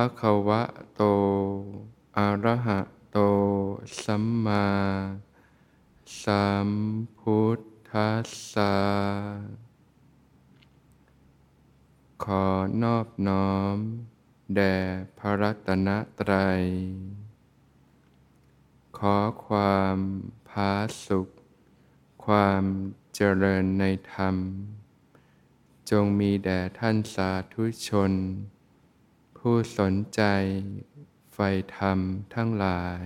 ภะควะโต อะระหะโต สัมมาสัมพุทธัสสะ ขอนอบน้อม แด่พระรัตนตรัย ขอความผาสุข ความเจริญในธรรม จงมีแด่ท่านสาธุชน ผู้สนใจใฝ่ธรรมทั้งหลาย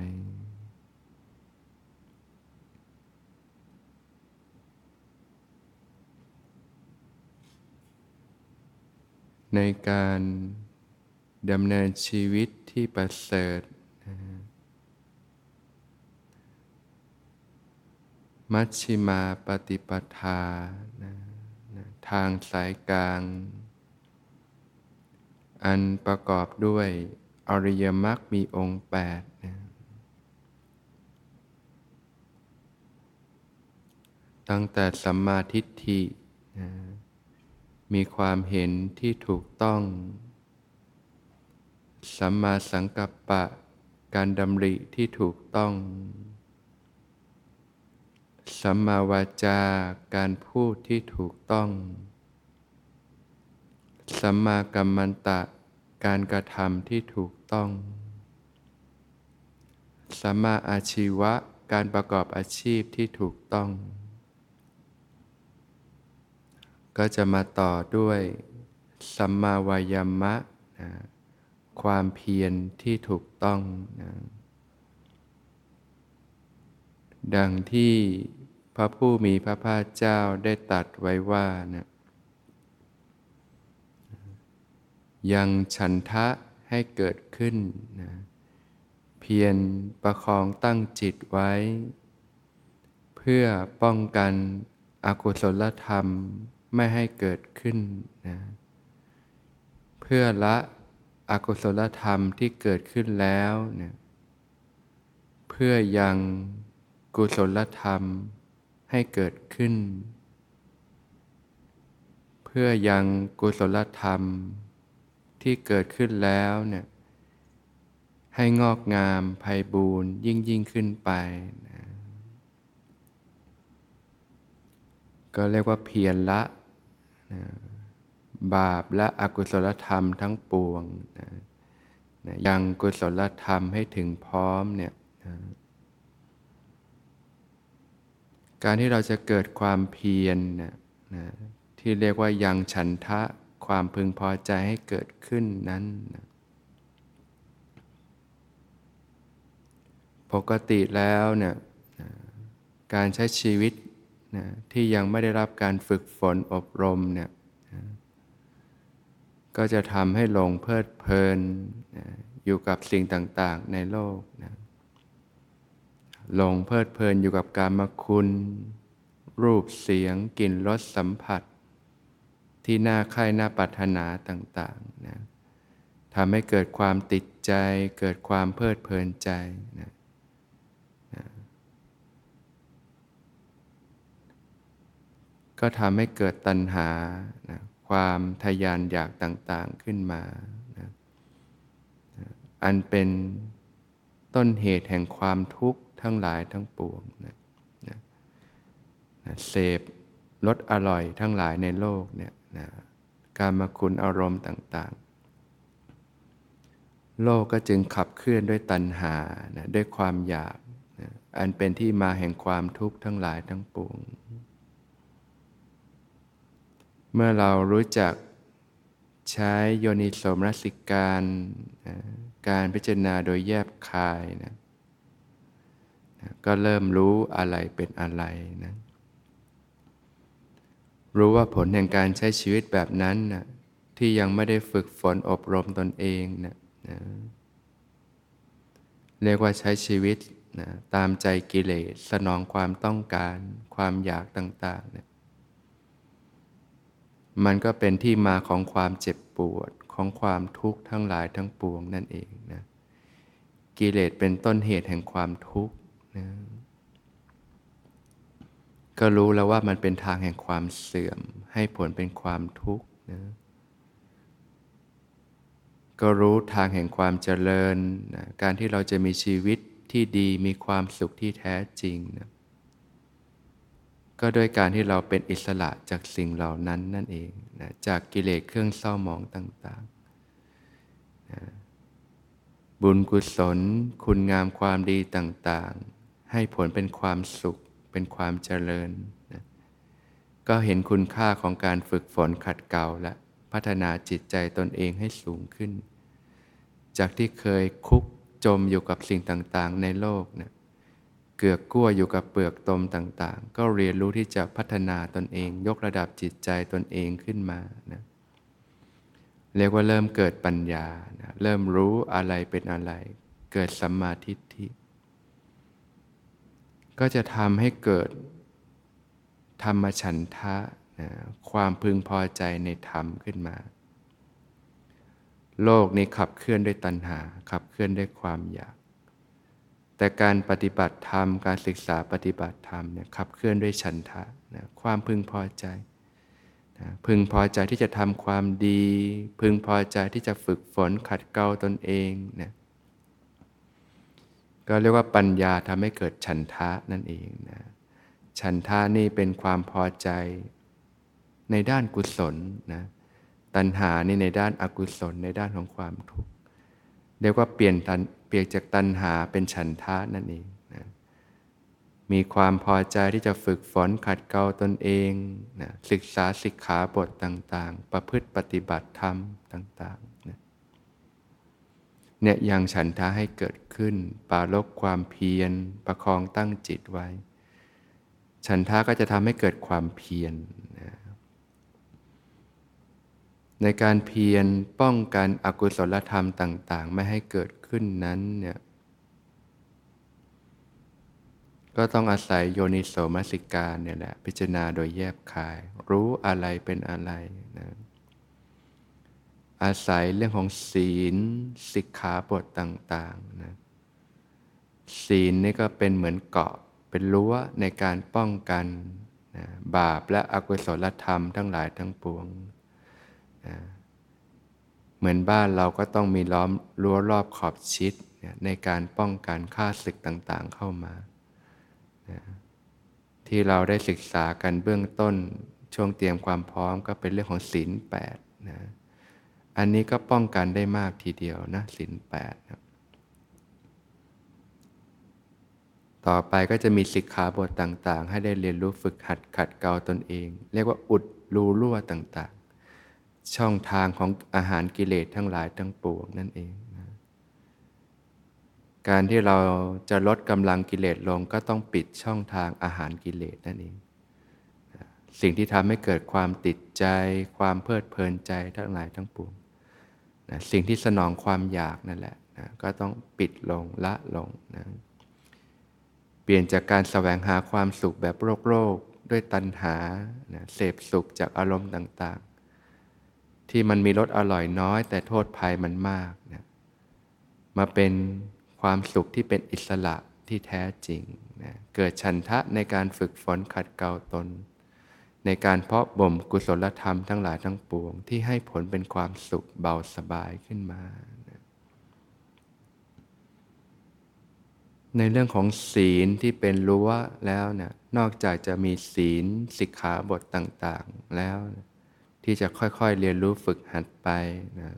ในการดำเนินชีวิตที่ประเสริฐมัชชิมาปฏิปทานะทางสายกลาง อันประกอบด้วยอริยมรรคมีองค์แปดนะตั้งแต่สัมมาทิฏฐินะมีความเห็นที่ถูกต้อง สัมมาสังกัปปะ การดำริที่ถูกต้อง สัมมาวาจาการพูดที่ถูกต้อง สัมมากัมมันตะ การกระทำที่ถูกต้องสัมมาอาชีวะการประกอบอาชีพที่ถูกต้อง ก็จะมาต่อด้วยสัมมาวายามะนะความเพียรที่ถูกต้องนะดังที่พระผู้มีพระภาคเจ้าได้ตรัสไว้ว่านะ ยังฉันทะให้เกิดขึ้นนะเพียรประคองตั้งจิตไว้ เพื่อป้องกันอกุศลธรรมไม่ให้เกิดขึ้นนะเพื่อละอกุศลธรรมที่เกิดขึ้นแล้วเนี่ยเพื่อยังกุศลธรรมให้เกิดขึ้น เพื่อยังกุศลธรรม ที่เกิดขึ้นแล้วเนี่ยให้งอกงามไพบูรยิ่งยิ่งขึ้นไปนะก็เรียกว่าเพียรละนะบาปและอกุศลธรรมทั้งปวงนะนะยังกุศลธรรมให้ถึงพร้อมเนี่ยนะการที่เราจะเกิดความเพียรนะนะที่เรียกว่ายังฉันทะ ความพึงพอใจให้เกิดขึ้นนั้นนะปกติแล้วเนี่ยการใช้ชีวิตนะที่ยังไม่ได้รับการฝึกฝนอบรมเนี่ยนะก็จะทำให้หลงเพลิดเพลินนะอยู่กับสิ่งต่างๆในโลกนะหลงเพลิดเพลินอยู่กับการมคุณ รูปเสียงกลิ่นรสสัมผัส ที่น่าใคร่น่าปรารถนาต่างๆนะทำให้เกิดความติดใจ เกิดความเพลิดเพลินใจนะนะก็ทำให้เกิดตัณหานะความทยานอยากต่างๆขึ้นมานะนะอันเป็นต้นเหตุแห่งความทุกข์ทั้งหลายทั้งปวงนะนะนะเสพรสอร่อยทั้งหลายในโลกเนี่ย นะการมาคุณอารมณ์ต่างๆ โลกก็จึงขับเคลื่อนด้วยตัณหานะด้วยความอยากนะอันเป็นที่มาแห่งความทุกข์ทั้งหลายทั้งปวง เมื่อเรารู้จักใช้โยนิโสมนสิการนะการพิจารณาโดยแยบคายนะนะก็เริ่มรู้อะไรเป็นอะไรนะ รู้ว่าผลแห่งการใช้ชีวิตแบบนั้นนะที่ยังไม่ได้ฝึกฝนอบรมตนเองนะนะเรียกว่าใช้ชีวิตนะตามใจกิเลสสนองความต้องการ ความอยากต่างๆนี่มันก็เป็นที่มาของความเจ็บปวดของความทุกข์ทั้งหลายทั้งปวงนั่นเองนะกิเลสเป็นต้นเหตุแห่งความทุกข์นะ ก็รู้แล้วว่ามันเป็นทางแห่งความเสื่อม ให้ผลเป็นความทุกข์นะก็รู้ทางแห่งความเจริญนะการที่เราจะมีชีวิตที่ดีมีความสุขที่แท้จริงนะก็โดยการที่เราเป็นอิสระจากสิ่งเหล่านั้นนั่นเองนะจากกิเลสเครื่องเศร้าหมองต่างๆนะบุญกุศล คุณงามความดีต่างๆ ให้ผลเป็นความสุข เป็นความเจริญนะก็เห็นคุณค่าของการฝึกฝนขัดเกลาและพัฒนาจิตใจตนเองให้สูงขึ้น จากที่เคยคุกจมอยู่กับสิ่งต่างๆ ในโลกเนะเกือกกลั้วอยู่กับเปลือกตมต่างๆ ก็เรียนรู้ที่จะพัฒนาตนเอง ยกระดับจิตใจตนเองขึ้นมานะเรียกว่าเริ่มเกิดปัญญานะเริ่มรู้อะไรเป็นอะไร เกิดสัมมาทิฏฐิ ก็จะทำให้เกิดธรรมฉันทะนะความพึงพอใจในธรรมขึ้นมา โลกนี้ขับเคลื่อนด้วยตัณหา ขับเคลื่อนด้วยความอยาก แต่การปฏิบัติธรรม การศึกษาปฏิบัติธรรมเนี่ยขับเคลื่อนด้วยฉันทะนะความพึงพอใจนะพึงพอใจที่จะทำความดี พึงพอใจที่จะฝึกฝนขัดเกลาตนเองนะ ก็เรียกว่าปัญญาทำให้เกิดฉันทะนั่นเองนะฉันทานี่เป็นความพอใจในด้านกุศลนะตัณหานี่ในด้านอากุศลในด้านของความทุกข์เรียกว่าเปลี่ยนตันเปลี่ยนจากตัณหาเป็นฉันทะนั่นเองนะมีความพอใจที่จะฝึกฝนขัดเกลาตนเองนะศึกษาศิกขาบทต่างๆ ประพฤติปฏิบัติธรรมต่างๆ เนี่ยยังฉันทะให้เกิดขึ้น ปาลบความเพียร ประคองตั้งจิตไว้ ฉันทะก็จะทำให้เกิดความเพียรนะในการเพียรป้องกันอกุศลธรรมต่าง ๆ ไม่ให้เกิดขึ้นนั้นเนี่ยก็ต้องอาศัยโยนิโสมสิการเนี่ยแหละ พิจารณาโดยแยบคาย รู้อะไรเป็นอะไรนะ อาศัยเรื่องของศีลสิกขาบทต่างๆนะศีลนี่ก็เป็นเหมือนเกาะเป็นรั้วในการป้องกันนะบาปและอกุศลธรรมทั้งหลายทั้งปวงนะเหมือนบ้านเราก็ต้องมีล้อมรั้วรอบขอบชิดนะในการป้องกันค่าศึกต่างๆเข้ามานะที่เราได้ศึกษากันเบื้องต้นช่วงเตรียมความพร้อมก็เป็นเรื่องของศีลแปดนะ อันนี้ก็ป้องกันได้มากทีเดียวนะศีลแปดนะต่อไปก็จะมีสิกขาบทต่างๆ ให้ได้เรียนรู้ฝึกหัดขัดเกลาตนเอง เรียกว่าอุดรูรั่วต่างๆ ช่องทางของอาหารกิเลสทั้งหลายทั้งปวงนั่นเองนะการที่เราจะลดกำลังกิเลสลงก็ต้องปิดช่องทางอาหารกิเลสนั่นเอง สิ่งที่ทำให้เกิดความติดใจ ความเพลิดเพลินใจทั้งหลายทั้งปวง นะสิ่งที่สนองความอยากนั่นแหละนะก็ต้องปิดลงละลงนะเปลี่ยนจากการแสวงหาความสุขแบบโลกโลกด้วยตัณหานะเสพสุขจากอารมณ์ต่างๆ ที่มันมีรสอร่อยน้อย แต่โทษภัยมันมากนะมาเป็นความสุขที่เป็นอิสระที่แท้จริงนะเกิดฉันทะในการฝึกฝนขัดเกลาตน ในการเพาะบ่มกุศลธรรมทั้งหลายทั้งปวง ที่ให้ผลเป็นความสุขเบาสบายขึ้นมา ในเรื่องของศีลที่เป็นรั้วแล้วเนี่ยนอกจากจะมีศีลสิกขาบทต่างๆแล้วที่จะค่อยๆเรียนรู้ฝึกหัดไปนะ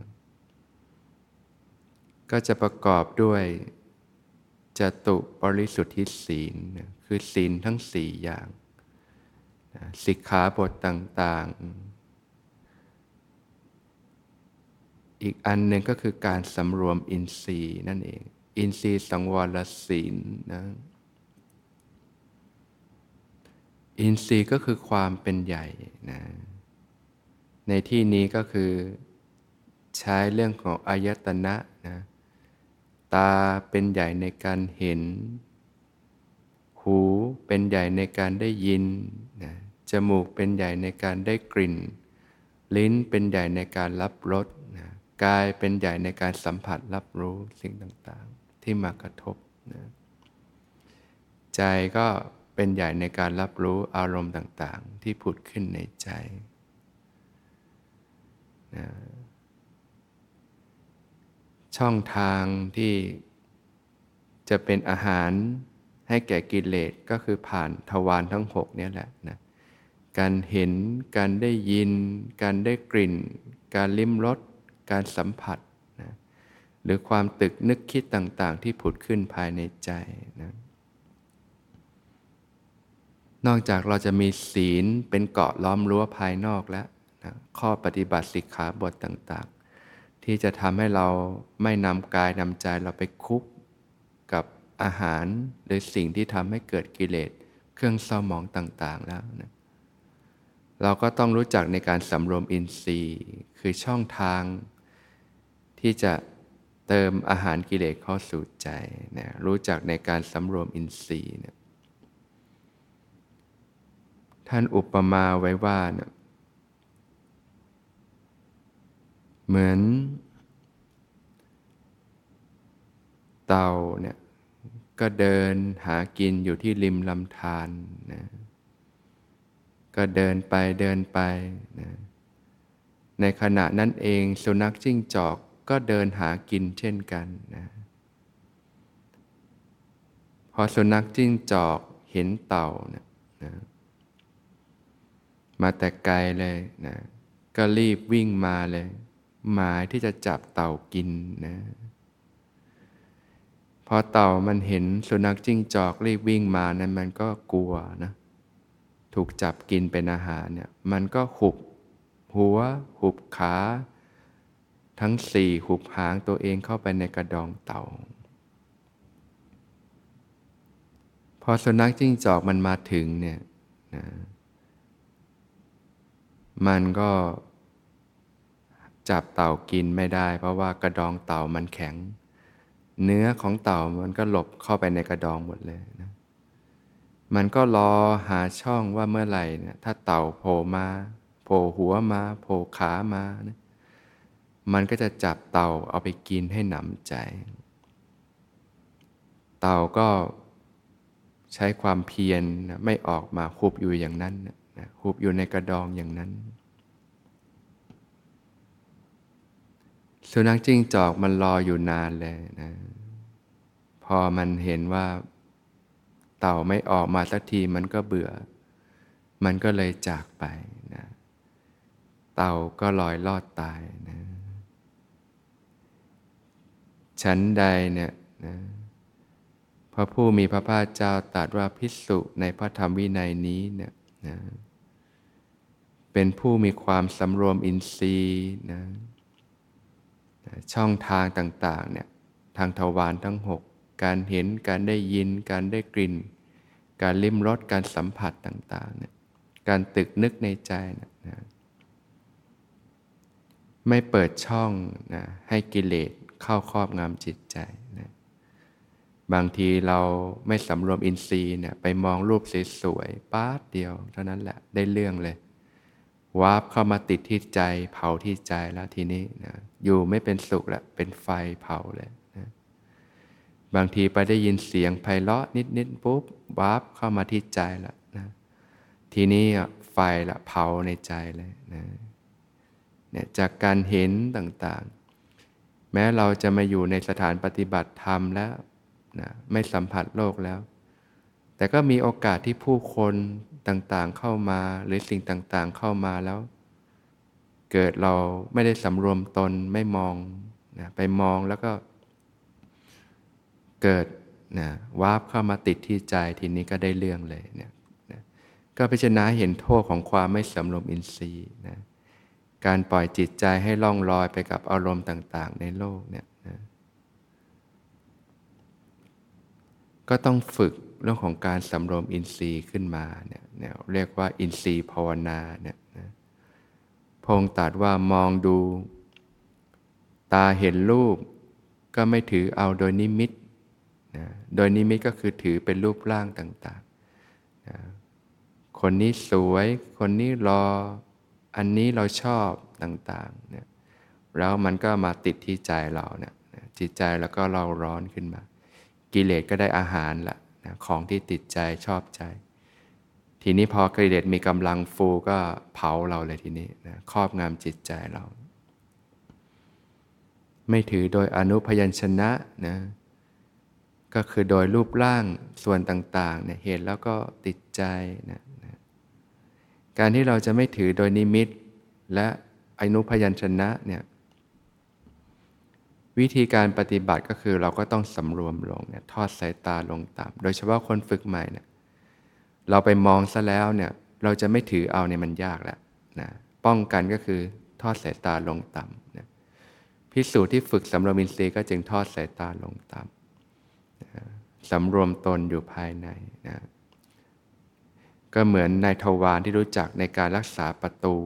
ก็จะประกอบด้วยจตุบริสุทธิศีลนะคือศีลทั้งสี่อย่าง นะสิกขาบทต่างๆ อีกอันหนึ่งก็คือการสำรวมอินทรีย์นั่นเอง อินทรีย์สังวรศีลนะอินทรีย์ก็คือความเป็นใหญ่นะในที่นี้ก็คือใช้เรื่องของอายตนะนะตาเป็นใหญ่ในการเห็น หูเป็นใหญ่ในการได้ยินนะ จมูกเป็นใหญ่ในการได้กลิ่น ลิ้นเป็นใหญ่ในการรับรสนะกายเป็นใหญ่ในการสัมผัสรับรู้สิ่งต่างๆ ที่มากระทบนะใจก็เป็นใหญ่ในการรับรู้อารมณ์ต่างๆ ที่ผุดขึ้นในใจนะช่องทางที่จะเป็นอาหารให้แก่กิเลสก็คือผ่านทวารทั้งหกนี่แหละนะ การเห็น การได้ยิน การได้กลิ่น การลิ้มรส การสัมผัสนะหรือความตึกนึกคิดต่างๆ ที่ผุดขึ้นภายในใจนะนอกจากเราจะมีศีลเป็นเกาะล้อมรั้วภายนอกแล้วนะข้อปฏิบัติสิกขาบทต่างๆ ที่จะทำให้เราไม่นำกายนำใจเราไปคุกกับอาหารหรือสิ่งที่ทำให้เกิดกิเลสเครื่องเศร้าหมองต่างๆแล้วนะ เราก็ต้องรู้จักในการสำรวมอินทรีย์ คือช่องทาง ที่จะเติมอาหารกิเลสเข้าสู่ใจนะรู้จักในการสำรวมอินทรีย์นะท่านอุปมาไว้ว่านะเหมือน เต่าเนี่ยก็เดินหากินอยู่ที่ริมลำธารนะ ก็เดินไปเดินไปนะในขณะนั้นเองสุนัขจิ้งจอกก็เดินหากินเช่นกันนะพอสุนัขจิ้งจอกเห็นเต่านะนะมาแต่ไกลเลยนะก็รีบวิ่งมาเลย หมายที่จะจับเต่ากินนะพอเต่ามันเห็นสุนัขจิ้งจอกรีบวิ่งมานั้นมันก็กลัวนะ ถูกจับกินเป็นอาหารเนี่ยมันก็หุบหัว หุบขา ทั้งสี่หุบหางตัวเองเข้าไปในกระดองเต่า พอสุนัขจิ้งจอกมันมาถึงเนี่ยนะมันก็จับเต่ากินไม่ได้ เพราะว่ากระดองเต่ามันแข็ง เนื้อของเต่ามันก็หลบเข้าไปในกระดองหมดเลยนะ มันก็รอหาช่องว่าเมื่อไหร่เนี่ยถ้าเต่าโผล่มาโผล่หัวมาโผล่ขามานะมันก็จะจับเต่าเอาไปกินให้หนำใจ เต่าก็ใช้ความเพียรนะไม่ออกมาคุบอยู่อย่างนั้นนะหุบอยู่ในกระดองอย่างนั้น สุนัขจิ้งจอกมันรออยู่นานเลยนะ พอมันเห็นว่า เต่าไม่ออกมาสักทีมันก็เบื่อ มันก็เลยจากไปนะเต่าก็ลอยลอดตายนะชั้นใดเนี่ยนะพระผู้มีพระภาคเจ้าตรัสว่าพิสุในพระธรรมวินัยนี้เนี่ยนะเป็นผู้มีความสำรวมอินทรีย์นะช่องทางต่างๆเนี่ยทางทวารทั้งหกการเห็นการได้ยินการได้กลิ่น การลิ้มรสการสัมผัสต่างๆเนี่ยการตึกนึกในใจนะนะไม่เปิดช่องนะให้กิเลสเข้าครอบงำจิตใจนะบางทีเราไม่สำรวมอินทรีย์เนี่ยไปมองรูปสวยๆป๊าดเดียว เท่านั้นแหละได้เรื่องเลยวาบเข้ามาติดที่ใจ เผาที่ใจแล้วทีนี้นะอยู่ไม่เป็นสุขละเป็นไฟเผาเลย บางทีไปได้ยินเสียงไพเราะนิดๆปุ๊บวาบเข้ามาที่ใจละนะทีนี้ไฟละเผาในใจเลยนะเนี่ยจากการเห็นต่างๆ แม้เราจะมาอยู่ในสถานปฏิบัติธรรมแล้วนะไม่สัมผัสโลกแล้ว แต่ก็มีโอกาสที่ผู้คนต่างๆเข้ามาหรือสิ่งต่างๆเข้ามาแล้ว เกิดเราไม่ได้สำรวมตนไม่มองนะไปมองแล้วก็ เกิดนะวาบเข้ามาติดที่ใจทีนี้ก็ได้เรื่องเลยเนี่ยนะก็พิจารณาเห็นโทษของความไม่สำรวมอินทรีย์นะการปล่อยจิตใจให้ล่องลอยไปกับอารมณ์ต่าง ๆ ในโลกเนี่ยนะก็ต้องฝึกเรื่องของการสำรวมอินทรีย์ขึ้นมาเนี่ยเรียกว่าอินทรีย์ภาวนาเนี่ยนะพงตัดว่ามองดู ตาเห็นรูป ก็ไม่ถือเอาโดยนิมิต นะโดยนิมิตก็คือถือเป็นรูปร่างต่างๆนะคนนี้สวย คนนี้รอ อันนี้เราชอบต่างๆนี่ยแล้วมันก็มาติดที่ใจเราเนี่ยจิตใจแล้วก็เราร้อนขึ้นมา กิเลสก็ได้อาหารละนะของที่ติดใจชอบใจ ทีนี้พอกิเลสมีกำลังฟูก็เผาเราเลยทีนี้นะครอบงำจิตใจเรา ไม่ถือโดยอนุพยัญชนะนะ ก็คือโดยรูปร่างส่วนต่างๆเนี่ยเห็นแล้วก็ติดใจนะนะการที่เราจะไม่ถือโดยนิมิต และอนุพยัญชนะเนี่ยวิธีการปฏิบัติก็คือเราก็ต้องสำรวมลงเนี่ยทอดสายตาลงต่ำโดยเฉพาะคนฝึกใหม่เนี่ยเราไปมองซะแล้วเนี่ยเราจะไม่ถือเอาเนี่ยมันยากแล้วนะป้องกันก็คือทอดสายตาลงต่ำนะพิสูจน์ที่ฝึกสำรวมอินทรีย์ก็จึงทอดสายตาลงต่ำ สำรวมตนอยู่ภายในนะก็เหมือนนายทวารที่รู้จักในการรักษาประตู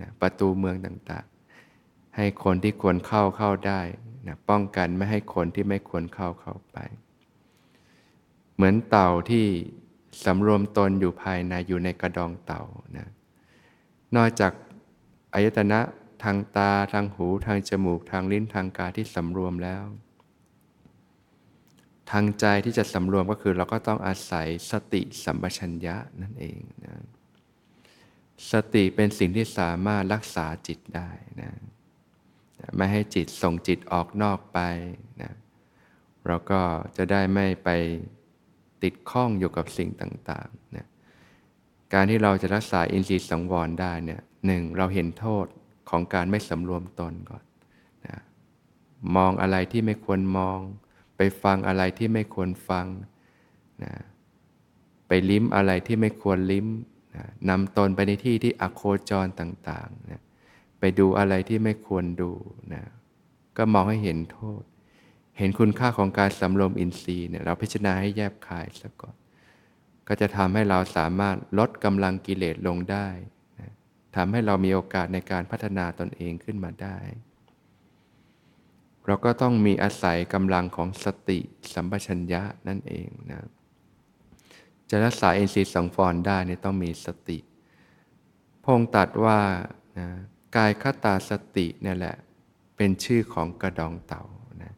นะประตูเมืองต่างๆ ให้คนที่ควรเข้าเข้าได้นะป้องกันไม่ให้คนที่ไม่ควรเข้าเข้าไป เหมือนเต่าที่สำรวมตนอยู่ภายในอยู่ในกระดองเต่านะนอกจากอายตนะทางตาทางหูทางจมูกทางลิ้นทางกายที่สำรวมแล้ว ทางใจที่จะสำรวมก็คือเราก็ต้องอาศัยสติสัมปชัญญะนั่นเองนะสติเป็นสิ่งที่สามารถรักษาจิตได้นะไม่ให้จิตส่งจิตออกนอกไปนะเราก็จะได้ไม่ไปติดข้องอยู่กับสิ่งต่างๆนะการที่เราจะรักษาอินทรีย์สังวรได้เนี่ยหนึ่งเราเห็นโทษของการไม่สำรวมตนก่อนนะมองอะไรที่ไม่ควรมอง ไปฟังอะไรที่ไม่ควรฟังนะไปลิ้มอะไรที่ไม่ควรลิ้มนะนำตนไปในที่ที่อโคจรต่างๆนะไปดูอะไรที่ไม่ควรดูนะก็มองให้เห็นโทษ เห็นคุณค่าของการสำรวมอินทรีย์เนี่ยเราพิจารณาให้แยบคายซะก่อน ก็จะทำให้เราสามารถลดกำลังกิเลสลงได้นะทำให้เรามีโอกาสในการพัฒนาตนเองขึ้นมาได้ เราก็ต้องมีอาศัยกำลังของสติสัมปชัญญะนั่นเองนะจะรักษาเอินทรีสังฟรได้เนี่ยต้องมีสติ พงตัดว่านะกายคตาสติเนี่ยแหละ เป็นชื่อของกระดองเต่านะ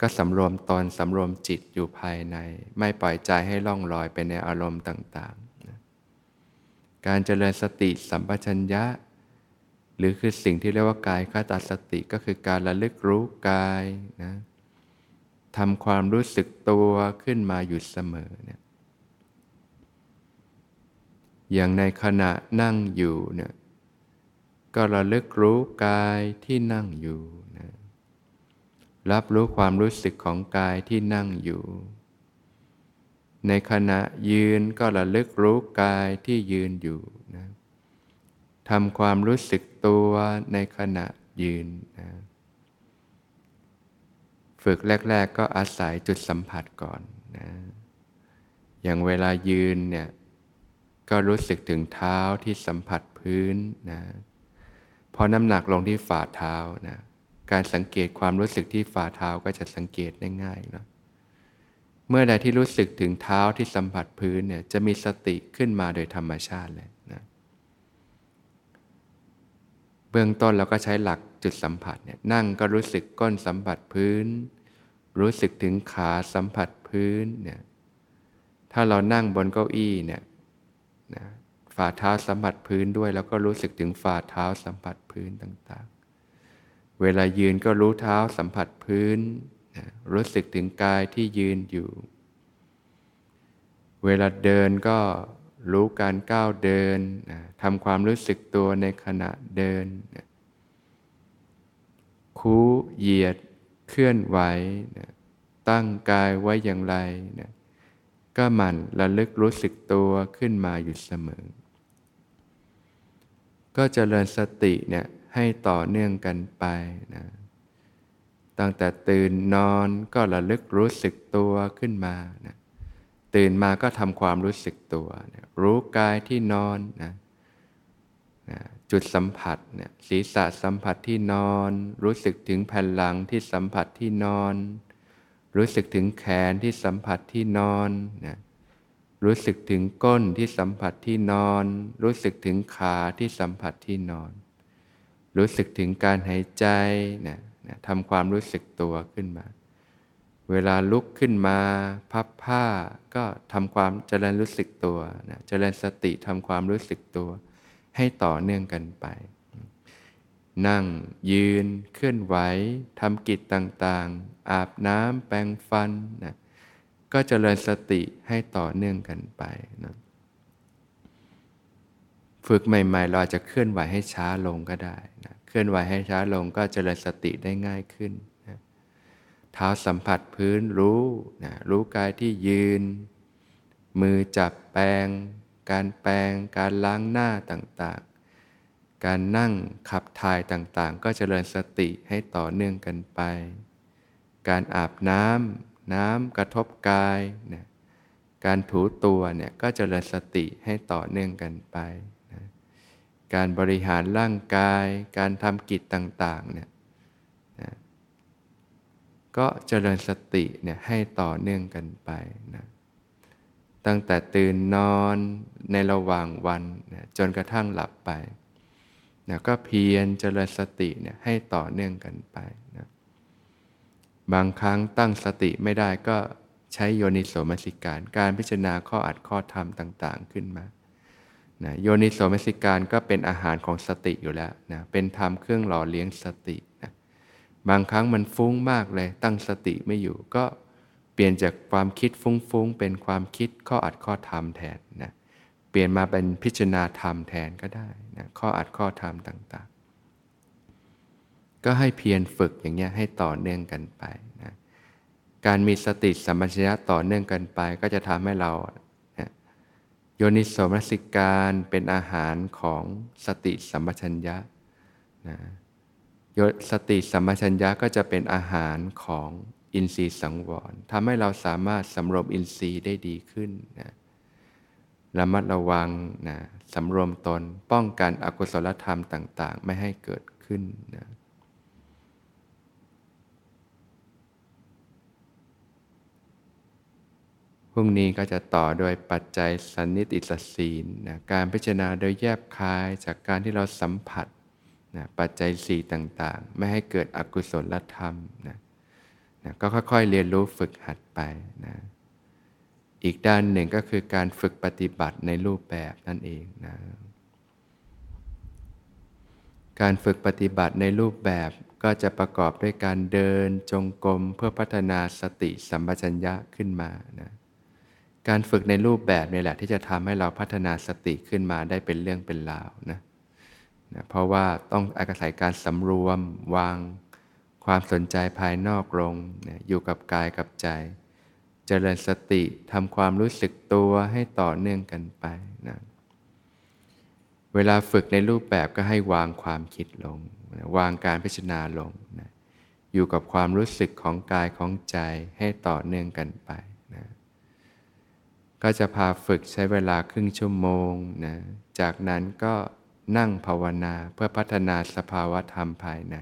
ก็สำรวมตนสำรวมจิตอยู่ภายใน ไม่ปล่อยใจให้ล่องลอยไปในอารมณ์ต่างๆนะการเจริญสติสัมปชัญญะ หรือคือสิ่งที่เรียกว่ากายคตาสติก็คือการระลึกรู้กายนะทำความรู้สึกตัวขึ้นมาอยู่เสมอเนี่ยอย่างในขณะนั่งอยู่เนี่ยก็ระลึกรู้กายที่นั่งอยู่นะรับรู้ความรู้สึกของกายที่นั่งอยู่ ในขณะยืนก็ระลึกรู้กายที่ยืนอยู่ ทำความรู้สึกตัวในขณะยืนนะฝึกแรก ๆ ก็อาศัยจุดสัมผัสก่อนนะอย่างเวลายืนเนี่ยก็รู้สึกถึงเท้าที่สัมผัสพื้นนะพอน้ำหนักลงที่ฝ่าเท้านะการสังเกตความรู้สึกที่ฝ่าเท้าก็จะสังเกตได้ง่ายนะเมื่อใดที่รู้สึกถึงเท้าที่สัมผัสพื้นเนี่ยจะมีสติขึ้นมาโดยธรรมชาติเลยนะ เบื้องต้นเราก็ใช้หลักจุดสัมผัสเนี่ยนั่งก็รู้สึกก้นสัมผัสพื้น รู้สึกถึงขาสัมผัสพื้นเนี่ยถ้าเรานั่งบนเก้าอี้เนี่ยนะฝ่าเท้าสัมผัสพื้นด้วย แล้วก็รู้สึกถึงฝ่าเท้าสัมผัสพื้นต่างๆ เวลายืนก็รู้เท้าสัมผัสพื้นนะรู้สึกถึงกายที่ยืนอยู่ เวลาเดินก็ รู้การก้าวเดินนะทำความรู้สึกตัวในขณะเดินนะคู้เหยียดเคลื่อนไหวนะตั้งกายไว้อย่างไรนะก็หมั่นระลึกรู้สึกตัวขึ้นมาอยู่เสมอ ก็จเจริญสติเนี่ยให้ต่อเนื่องกันไปนะตั้งแต่ตื่นนอนก็ระลึกรู้สึกตัวขึ้นมานะ ตื่นมาก็ทำความรู้สึกตัว รู้กายที่นอนนะนะจุดสัมผัสเนี่ยศีรษะสัมผัสที่นอน รู้สึกถึงแผ่นหลังที่สัมผัสที่นอน รู้สึกถึงแขนที่สัมผัสที่นอนนะรู้สึกถึงก้นที่สัมผัสที่นอน รู้สึกถึงขาที่สัมผัสที่นอน รู้สึกถึงการหายใจนะนะทำความรู้สึกตัวขึ้นมา เวลาลุกขึ้นมาพับผ้าก็ทำความเจริญรู้สึกตัวนะเจริญสติทำความรู้สึกตัว ให้ต่อเนื่องกันไป นั่งยืนเคลื่อนไหวทำกิจต่างๆ อาบน้ำแปรงฟันนะก็เจริญสติให้ต่อเนื่องกันไปนะฝึกใหม่ๆ เราจะเคลื่อนไหวให้ช้าลงก็ได้นะเคลื่อนไหวให้ช้าลงก็เจริญสติได้ง่ายขึ้น ท้าสัมผัสพื้นรู้นะรู้กายที่ยืน มือจับแปรงการแปรงการล้างหน้าต่างๆ การนั่งขับถ่ายต่างๆ ก็เจริญสติให้ต่อเนื่องกันไป การอาบน้ำน้ำกระทบกายนะการถูตัวเนี่ยก็เจริญสติให้ต่อเนื่องกันไปนะการบริหารร่างกาย การทำกิจต่างๆเนี่ย ก็เจริญสติเนี่ยให้ต่อเนื่องกันไปนะตั้งแต่ตื่นนอนในระหว่างวันนะจนกระทั่งหลับไปนะก็เพียรเจริญสติเนี่ยให้ต่อเนื่องกันไปนะบางครั้งตั้งสติไม่ได้ก็ใช้โยนิโสมนสิการ การพิจารณาข้ออัดข้อธรรมต่าง ๆ ขึ้นมานะโยนิโสมนสิการก็เป็นอาหารของสติอยู่แล้วนะเป็นธรรมเครื่องหล่อเลี้ยงสติ บางครั้งมันฟุ้งมากเลย ตั้งสติไม่อยู่ก็เปลี่ยนจากความคิดฟุ้งๆ เป็นความคิดข้ออัดข้อธรรมแทนนะเปลี่ยนมาเป็นพิจารณาธรรมแทนก็ได้นะข้ออัดข้อธรรมต่างๆ ก็ให้เพียรฝึกอย่างเงี้ยให้ต่อเนื่องกันไปนะการมีสติสัมปชัญญะต่อเนื่องกันไป ก็จะทำให้เรานะโยนิโสมนสิการเป็นอาหารของสติสัมปชัญญะนะ สติสัมปชัญญะก็จะเป็นอาหารของอินทรีย์สังวรทำให้เราสามารถสำรวมอินทรีย์ได้ดีขึ้นนะระมัดระวังนะสำรวมตนป้องกันอกุศลธรรมต่าง ๆ ไม่ให้เกิดขึ้นนะพรุ่งนี้ก็จะต่อโดยปัจจัยสันนิติสศีลนะการพิจารณาโดยแยบคายจากการที่เราสัมผัส นะปัจจัยสี่ต่างๆ ไม่ให้เกิดอกุศลธรรมนะนะก็ค่อยๆเรียนรู้ฝึกหัดไปนะอีกด้านหนึ่งก็คือการฝึกปฏิบัติในรูปแบบนั่นเองนะการฝึกปฏิบัติในรูปแบบก็จะประกอบด้วยการเดินจงกรมเพื่อพัฒนาสติสัมปชัญญะขึ้นมานะการฝึกในรูปแบบนี่แหละที่จะทำให้เราพัฒนาสติขึ้นมาได้เป็นเรื่องเป็นราวนะ นะเพราะว่าต้องอาศัยการสำรวมวางความสนใจภายนอกลงนะอยู่กับกายกับใจ เจริญสติทำความรู้สึกตัวให้ต่อเนื่องกันไปนะเวลาฝึกในรูปแบบก็ให้วางความคิดลงนะวางการพิจารณาลงนะอยู่กับความรู้สึกของกายของใจให้ต่อเนื่องกันไปนะก็จะพาฝึกใช้เวลาครึ่งชั่วโมงนะจากนั้นก็ นั่งภาวนาเพื่อพัฒนาสภาวะธรรมภายใน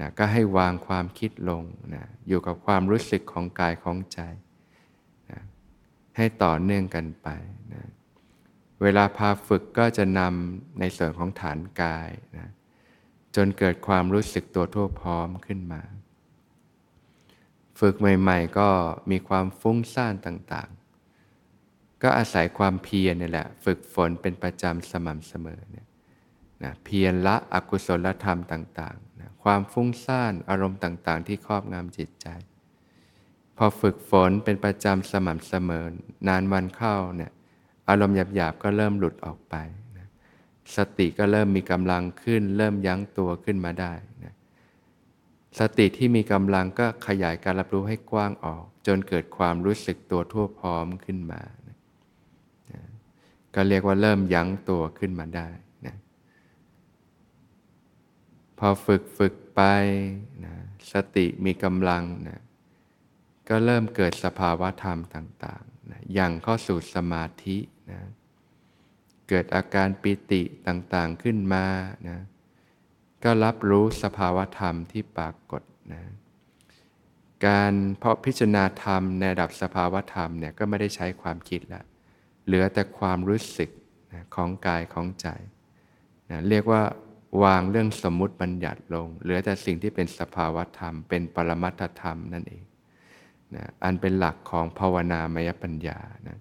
นะก็ให้วางความคิดลงนะอยู่กับความรู้สึกของกายของใจนะให้ต่อเนื่องกันไปนะเวลาพาฝึกก็จะนำในส่วนของฐานกายนะจนเกิดความรู้สึกตัวทั่วพร้อมขึ้นมา ฝึกใหม่ ๆ ก็มีความฟุ้งซ่านต่างๆ ก็อาศัยความเพียรนี่แหละ ฝึกฝนเป็นประจำสม่ำเสมอเนี่ยนะเพียรละอกุศลธรรมต่างๆนะความฟุ้งซ่านอารมณ์ต่าง ๆ ที่ครอบงำจิตใจ พอฝึกฝนเป็นประจำสม่ำเสมอ นานวันเข้าเนี่ยอารมณ์หยาบๆก็เริ่มหลุดออกไปนะสติก็เริ่มมีกำลังขึ้น เริ่มยั้งตัวขึ้นมาได้นะสติที่มีกำลังก็ขยายการรับรู้ให้กว้างออก จนเกิดความรู้สึกตัวทั่วพร้อมขึ้นมา ก็เรียกว่าเริ่มยั้งตัวขึ้นมาได้นะพอฝึกฝึกไปนะสติมีกำลังนะก็เริ่มเกิดสภาวะธรรมต่างๆนะอย่างเข้าสู่สมาธินะเกิดอาการปิติต่างๆขึ้นมานะก็รับรู้สภาวะธรรมที่ปรากฏนะการเพราะพิจารณาธรรมในระดับสภาวะธรรมเนี่ยก็ไม่ได้ใช้ความคิดและ เหลือแต่ความรู้สึกนะของกายของใจนะเรียกว่าวางเรื่องสมมุติบัญญัติลง เหลือแต่สิ่งที่เป็นสภาวธรรม เป็นปรมัตถธรรมนั่นเองนะอันเป็นหลักของภาวนามยปัญญานะ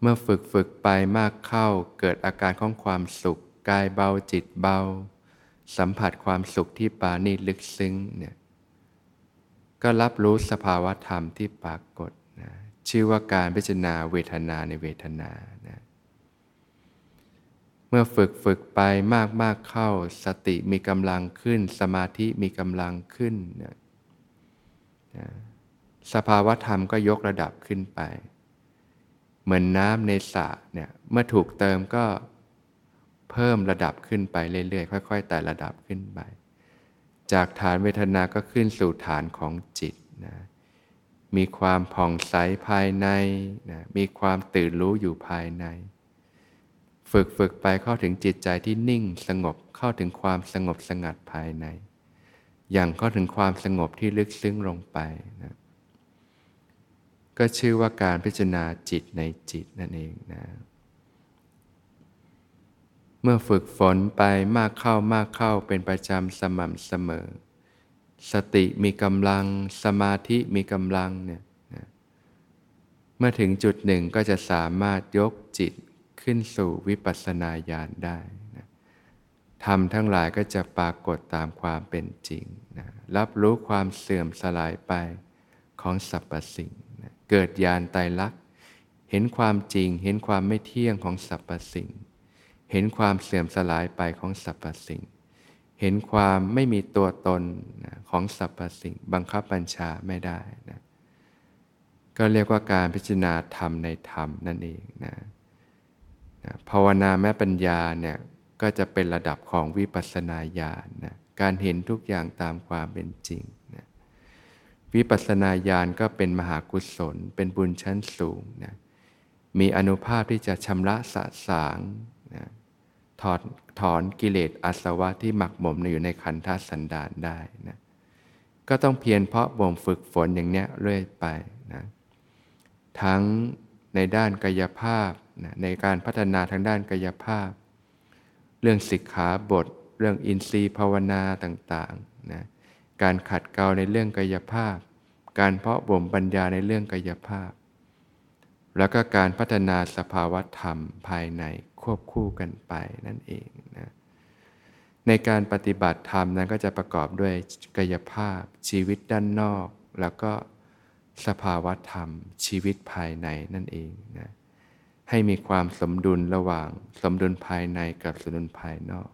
เมื่อฝึกฝึกไปมากเข้าเกิดอาการของความสุข กายเบาจิตเบา สัมผัสความสุขที่ปานีลึกซึ้งเนี่ยก็รับรู้สภาวธรรมที่ปรากฏ ชื่อว่าการพิจารณาเวทนาในเวทนานะเมื่อฝึกฝึกไปมากมากเข้าสติมีกำลังขึ้น สมาธิมีกำลังขึ้นนะนะสภาวะธรรมก็ยกระดับขึ้นไป เหมือนน้ำในสระเนี่ยเมื่อถูกเติมก็เพิ่มระดับขึ้นไปเรื่อยๆ ค่อย ๆ แต่ระดับขึ้นไป จากฐานเวทนาก็ขึ้นสู่ฐานของจิตนะ มีความผ่องใสภายในนะมีความตื่นรู้อยู่ภายใน ฝึกฝึกไปเข้าถึงจิตใจที่นิ่งสงบเข้าถึงความสงบสงัดภายใน อย่างเข้าถึงความสงบที่ลึกซึ้งลงไปนะก็ชื่อว่าการพิจารณาจิตในจิตนั่นเองนะ เมื่อฝึกฝนไปมากเข้ามากเข้าเป็นประจำสม่ำเสมอ สติมีกำลัง สมาธิมีกำลังเนี่ยนะเมื่อถึงจุดหนึ่งก็จะสามารถยกจิตขึ้นสู่วิปัสสนาญาณได้นะทำทั้งหลายก็จะปรากฏตามความเป็นจริงนะรับรู้ความเสื่อมสลายไปของสรรพสิ่งนะเกิดญาณไตรลักษณ์ เห็นความจริง เห็นความไม่เที่ยงของสรรพสิ่ง เห็นความเสื่อมสลายไปของสรรพสิ่ง เห็นความไม่มีตัวตนของสรรพสิ่งบังคับบัญชาไม่ได้นะก็เรียกว่าการพิจารณาธรรมในธรรมนั่นเองนะนะภาวนาแม่ปัญญาเนี่ยก็จะเป็นระดับของวิปัสสนาญาณนะการเห็นทุกอย่างตามความเป็นจริงนะวิปัสสนาญาณก็เป็นมหากุศล เป็นบุญชั้นสูงนะมีอนุภาพที่จะชำระสะสางนะ ถอดถอนกิเลสอาสวะที่หมักหมมอยู่ในขันธสันดานได้นะก็ต้องเพียรเพาะบ่มฝึกฝนอย่างเนี้ยเรื่อยไปนะทั้งในด้านกายภาพนะในการพัฒนาทางด้านกายภาพ เรื่องสิกขาบท เรื่องอินทรีย์ภาวนาต่างๆนะการขัดเกลาในเรื่องกายภาพ การเพาะบ่มปัญญาในเรื่องกายภาพ แล้วก็การพัฒนาสภาวะธรรมภายใน ควบคู่กันไปนั่นเองนะในการปฏิบัติธรรมนั้นก็จะประกอบด้วยกายภาพชีวิตด้านนอก แล้วก็สภาวะธรรม ชีวิตภายในนั่นเองนะให้มีความสมดุลระหว่างสมดุลภายในกับสมดุลภายนอก